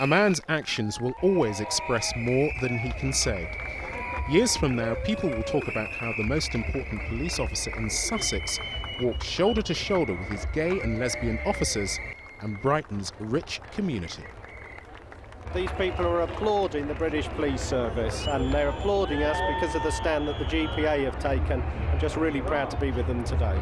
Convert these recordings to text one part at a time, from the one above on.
A man's actions will always express more than he can say. Years from now, people will talk about how the most important police officer in Sussex walked shoulder to shoulder with his gay and lesbian officers and Brighton's rich community. These people are applauding the British Police Service and they're applauding us because of the stand that the GPA have taken. I'm just really proud to be with them today.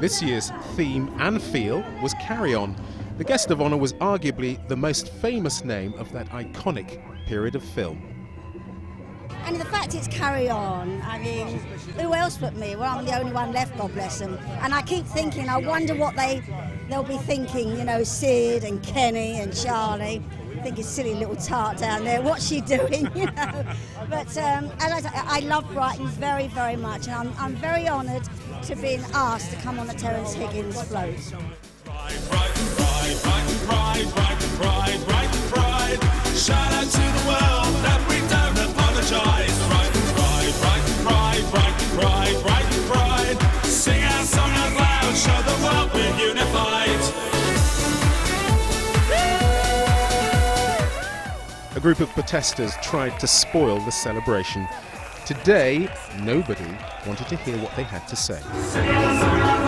This year's theme and feel was Carry On. The guest of honour was arguably the most famous name of that iconic period of film. And the fact it's carry on, I mean, who else but me? Well, I'm the only one left, God bless them. And I keep thinking, I wonder what they, they'll be thinking, you know, Sid and Kenny and Charlie. I think it's silly little tart down there. What's she doing, you know? But um, as I, I love Brighton very, very much. And I'm, I'm very honoured to being asked to come on the Terrence Higgins float. A group of protesters tried to spoil the celebration. Today, nobody wanted to hear what they had to say.